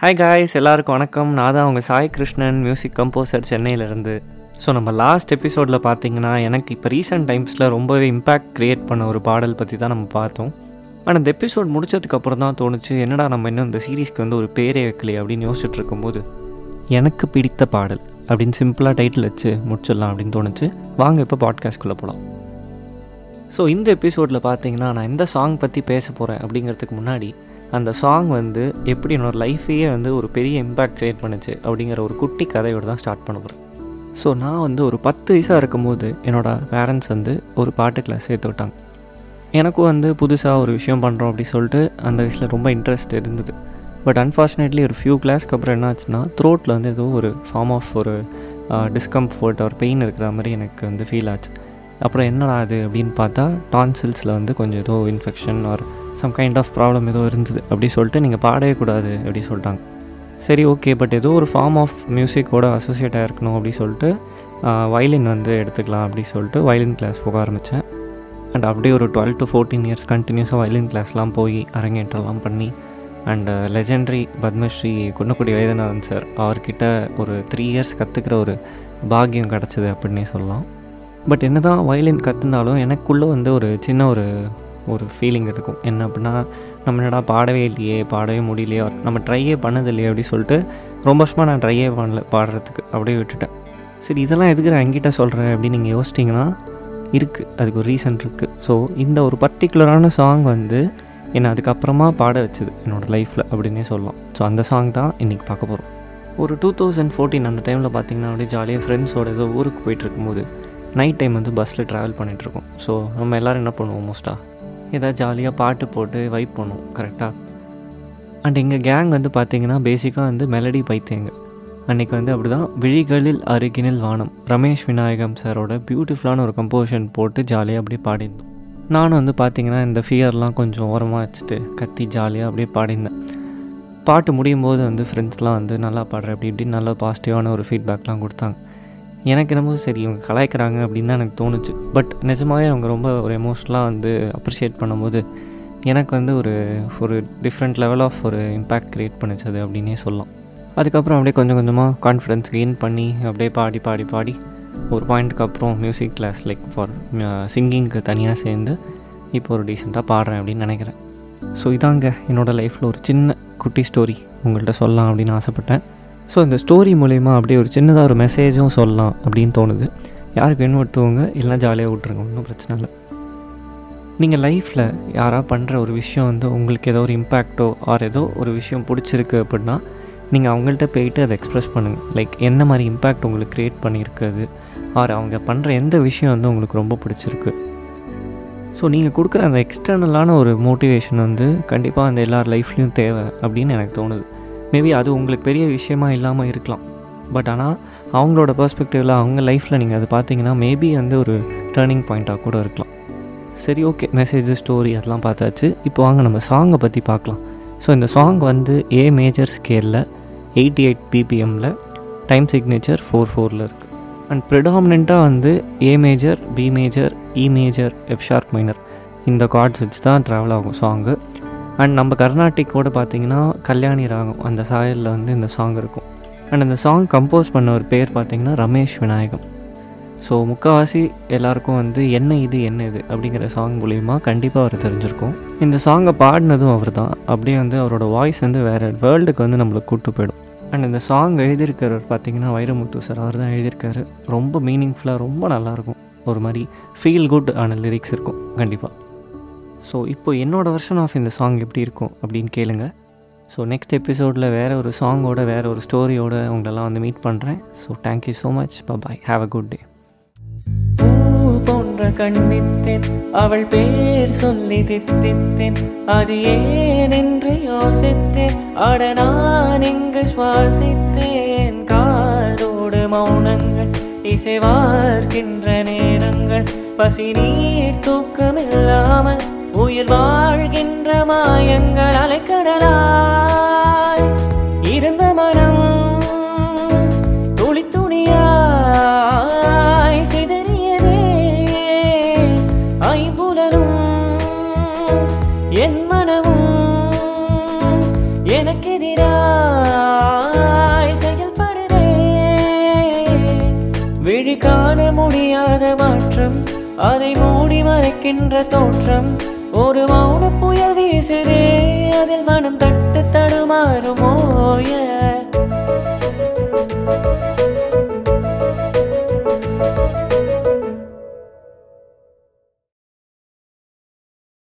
Hi guys எல்லாருக்கும் வணக்கம். நான் தான் உங்கள் சாய் கிருஷ்ணன் மியூசிக் கம்போசர் சென்னையிலேருந்து. ஸோ நம்ம லாஸ்ட் எபிசோடில் பார்த்தீங்கன்னா எனக்கு இப்போ ரீசெண்ட் டைம்ஸில் ரொம்பவே இம்பேக்ட் க்ரியேட் பண்ண ஒரு பாடல் பற்றி தான் நம்ம பார்த்தோம். ஆனால் இந்த எபிசோட் முடிச்சதுக்கப்புறம் தான் தோணுச்சு என்னடா நம்ம இன்னும் இந்த சீரீஸ்க்கு வந்து ஒரு பேரே வைக்கலையே அப்படின்னு யோசிச்சுட்டு இருக்கும்போது எனக்கு பிடித்த பாடல் அப்படின்னு சிம்பிளாக டைட்டில் வச்சு முடிச்சிடலாம் அப்படின்னு தோணுச்சு. வாங்க இப்போ பாட்காஸ்ட்குள்ளே போகலாம் ஸோ இந்த எபிசோடில் பார்த்தீங்கன்னா நான் எந்த சாங் பற்றி பேச போகிறேன் அப்படிங்கிறதுக்கு முன்னாடி அந்த சாங் வந்து எப்படி என்னோடய லைஃபையே வந்து ஒரு பெரிய இம்பேக்ட் க்ரியேட் பண்ணுச்சு அப்படிங்கிற ஒரு குட்டி கதையோடு தான் ஸ்டார்ட் பண்ண போகிறேன் ஸோ நான் வந்து ஒரு பத்து வயசாக இருக்கும்போது என்னோடய பேரண்ட்ஸ் வந்து ஒரு பாட்டு கிளாஸ் சேர்த்து விட்டாங்க. எனக்கும் வந்து புதுசாக ஒரு விஷயம் பண்ணுறோம் அப்படி சொல்லிட்டு அந்த வயசில் ரொம்ப இன்ட்ரெஸ்ட் இருந்தது. பட் அன்ஃபார்ச்சுனேட்லி ஒரு ஃபியூ கிளாஸ்க்கு அப்புறம் என்ன ஆச்சுன்னா த்ரோட்டில் வந்து ஏதோ ஒரு ஃபார்ம் ஆஃப் ஒரு டிஸ்கம்ஃபர்ட் ஒரு பெயின் இருக்கிற மாதிரி எனக்கு வந்து ஃபீல் ஆச்சு. அப்புறம் என்னடா அது அப்படின்னு பார்த்தா டான்சில்ஸில் வந்து கொஞ்சம் ஏதோ infection or some kind of problem ஏதோ இருந்தது அப்படி சொல்லிட்டு நீங்கள் பாடவே கூடாது அப்படி சொல்லிட்டாங்க. சரி ஓகே பட் ஏதோ ஒரு ஃபார்ம் ஆஃப் மியூசிக்கோட அசோசியேட் ஆகிருக்கணும் அப்படி சொல்லிட்டு வயலின் வந்து எடுத்துக்கலாம் அப்படி சொல்லிட்டு வயலின் கிளாஸ் போக ஆரம்பித்தேன் அண்ட் அப்படியே ஒரு டுவெல் டு ஃபோர்டீன் இயர்ஸ் கண்டினியூஸாக வயலின் கிளாஸ்லாம் போய் அரங்கேற்றம்லாம் பண்ணி and legendary Padmashri Kunnakudi Vaidyanathan sir அவர்கிட்ட ஒரு த்ரீ இயர்ஸ் கற்றுக்கிற ஒரு பாக்கியம் கிடச்சிது அப்படின்னே சொல்லலாம். பட் என்ன தான் வயலின் கற்றுனாலும் எனக்குள்ளே வந்து ஒரு சின்ன ஒரு ஒரு ஃபீலிங் இருக்கும். என்ன அப்படின்னா நம்ம என்னடா பாடவே இல்லையே பாடவே முடியலையே நம்ம ட்ரையே பண்ணது இல்லையே சொல்லிட்டு ரொம்ப வருஷமாக நான் ட்ரையே பண்ணல பாடுறதுக்கு. அப்படியே விட்டுட்டேன். சரி இதெல்லாம் எதுக்கு நான் என்கிட்ட சொல்கிறேன் அப்படின்னு நீங்கள் யோசிச்சிங்கன்னா இருக்குது அதுக்கு ஒரு ரீசன் இருக்குது ஸோ இந்த ஒரு பர்டிகுலரான சாங் வந்து என்னை அதுக்கப்புறமா பாட வச்சுது என்னோடய லைஃப்பில் அப்படின்னே சொல்லலாம். ஸோ அந்த சாங் தான் இன்றைக்கி பார்க்க போகிறோம் ஒரு டூ தௌசண்ட் ஃபோர்டீன் அந்த டைமில் பார்த்தீங்கன்னா அப்படியே ஜாலியாக ஃப்ரெண்ட்ஸோட ஏதோ ஊருக்கு போயிட்டு இருக்கும்போது நைட் டைம் வந்து பஸ்ஸில் ட்ராவல் பண்ணிகிட்ருக்கோம் ஸோ நம்ம எல்லோரும் என்ன பண்ணுவோம் மோஸ்ட்டாக ஏதாவது ஜாலியாக பாட்டு போட்டு வைப் பண்ணும் கரெக்டாக அண்ட் எங்கள் கேங் வந்து பார்த்திங்கன்னா பேசிக்காக வந்து மெலடி பைத்தியங்க அன்றைக்கி வந்து அப்படி தான் விழிகளில் அருகினில் வானம். ரமேஷ் விநாயகம் சாரோட பியூட்டிஃபுல்லான ஒரு கம்போஷன் போட்டு ஜாலியாக அப்படியே பாடியிருந்தோம். நானும் வந்து பார்த்திங்கன்னா இந்த ஃபியர்லாம் கொஞ்சம் ஓரமாக வச்சுட்டு கத்தி ஜாலியாக அப்படியே பாடியிருந்தேன். பாட்டு முடியும் போது வந்து ஃப்ரெண்ட்ஸ்லாம் வந்து நல்லா பாடுற அப்படி இப்படி நல்ல பாசிட்டிவான ஒரு ஃபீட்பேக்லாம் கொடுத்தாங்க. எனக்கு என்னமோ சரி இவங்க கலாய்க்கிறாங்க அப்படின்னு தான் எனக்கு தோணுச்சு. பட் நிஜமாகவே அவங்க ரொம்ப ஒரு எமோஷ்னலாக வந்து அப்ரிஷியேட் பண்ணும்போது எனக்கு வந்து ஒரு ஒரு டிஃப்ரெண்ட் லெவல் ஆஃப் ஒரு இம்பேக்ட் க்ரியேட் பண்ணிச்சது அப்படின்னே சொல்லலாம். அதுக்கப்புறம் அப்படியே கொஞ்சம் கொஞ்சமாக கான்ஃபிடென்ஸ் கெயின் பண்ணி அப்படியே பாடி பாடி பாடி ஒரு பாயிண்ட்டுக்கு அப்புறம் மியூசிக் கிளாஸ் லைக் ஃபார் சிங்கிங்க்கு தனியாக சேர்ந்து இப்போ ஒரு டீசெண்டாக பாடுறேன் அப்படின்னு நினைக்கிறேன். ஸோ இதாங்க என்னோடய லைஃப்பில் ஒரு சின்ன குட்டி ஸ்டோரி உங்கள்கிட்ட சொல்லலாம் அப்படின்னு ஆசைப்பட்டேன். ஸோ இந்த ஸ்டோரி மூலிமா அப்படியே ஒரு சின்னதாக ஒரு மெசேஜும் சொல்லலாம் அப்படின்னு தோணுது. யாருக்கு வேணும் எடுத்துவங்க இல்லைனா ஜாலியாக விட்ருங்க ஒன்றும் பிரச்சனை இல்லை. நீங்கள் லைஃப்பில் யாராக பண்ணுற ஒரு விஷயம் வந்து உங்களுக்கு ஏதோ ஒரு இம்பேக்டோ ஆர் ஏதோ ஒரு விஷயம் பிடிச்சிருக்கு அப்படின்னா நீங்கள் அவங்கள்ட்ட போயிட்டு அதை எக்ஸ்ப்ரெஸ் பண்ணுங்கள் லைக் என்ன மாதிரி இம்பேக்ட் உங்களுக்கு க்ரியேட் பண்ணியிருக்குது ஆர் அவங்க பண்ணுற எந்த விஷயம் வந்து உங்களுக்கு ரொம்ப பிடிச்சிருக்கு. ஸோ நீங்கள் கொடுக்குற அந்த எக்ஸ்டர்னலான ஒரு மோட்டிவேஷன் வந்து கண்டிப்பாக அந்த எல்லார் லைஃப்லேயும் தேவை அப்படின்னு எனக்கு தோணுது. மேபி அது உங்களுக்கு பெரிய விஷயமா இல்லாமல் இருக்கலாம். பட் ஆனால் அவங்களோட பர்ஸ்பெக்டிவில் அவங்க லைஃப்பில் நீங்கள் அதை பார்த்தீங்கன்னா மேபி வந்து ஒரு டேர்னிங் பாயிண்ட்டாக கூட இருக்கலாம். சரி ஓகே மெசேஜ் ஸ்டோரி அதெல்லாம் பார்த்தாச்சு. இப்போ வாங்க நம்ம சாங்கை பற்றி பார்க்கலாம். ஸோ இந்த சாங் வந்து ஏ மேஜர் ஸ்கேலில் எயிட்டி எயிட் பிபிஎம்மில் டைம் சிக்னேச்சர் ஃபோர் ஃபோரில் இருக்குது அண்ட் ப்ரிடாமினாக வந்து A major B major E major F sharp minor இந்த கார்ட்ஸ் வச்சு தான் ட்ராவல் ஆகும் சாங்கு அண்ட் நம்ம கர்நாட்டிக்கோட பார்த்தீங்கன்னா கல்யாணி ராகம் அந்த சாயலில் வந்து இந்த சாங் இருக்கும். அண்ட் அந்த சாங் கம்போஸ் பண்ண ஒரு பேர் பார்த்திங்கன்னா ரமேஷ் விநாயகம். ஸோ முக்கால்வாசி எல்லாருக்கும் வந்து என்ன இது என்ன இது அப்படிங்கிற சாங் மூலிமா கண்டிப்பாக அவர் தெரிஞ்சிருக்கும். இந்த சாங்கை பாடினதும் அவர் தான் அப்படியே வந்து அவரோட வாய்ஸ் வந்து வேறு வேர்ல்டுக்கு வந்து நம்மளுக்கு கூப்பிட்டு போயிடும். அண்ட் இந்த சாங் எழுதியிருக்கிறவர் பார்த்தீங்கன்னா வைரமுத்து சார் அவர் தான் எழுதியிருக்காரு. ரொம்ப மீனிங்ஃபுல்லாக ரொம்ப நல்லாயிருக்கும் ஒரு மாதிரி ஃபீல் குட் ஆன லிரிக்ஸ் இருக்கும். கண்டிப்பாக ஸோ இப்போ என்னோடய வெர்ஷன் ஆஃப் இந்த சாங் எப்படி இருக்கும் அப்படின்னு கேளுங்க. ஸோ நெக்ஸ்ட் எபிசோடில் வேறு ஒரு சாங்கோட வேறு ஒரு ஸ்டோரியோட உங்களெல்லாம் வந்து மீட் பண்ணுறேன் so thank you so much bye have a good day பூ போன்ற கண்ணித்தேன் அவள் பேர் சொல்லி தித்தித்தேன். அது ஏன் என்று யோசித்தேன். அட நான் இங்கு சுவாசித்தேன். காதோடு மௌனங்கள் இசைவார்க்கின்ற நேரங்கள். பசி நீர் தூக்கமில்லாமல் உயிர் வாழ்கின்ற மாயங்கள் அலைக்கடலாய். இருந்த மனம் துளி துணியாய் சிதறியதே. ஐம்புலரும் என் மனமும் எனக்கெதிராய் செயல்படுதே. காண முடியாத மாற்றம் அதை மூடி மறைக்கின்ற தோற்றம் ஒரு மௌன புயல் வீசுதே அதில் மனம் தட்டு தடுமாறுமோ yeah.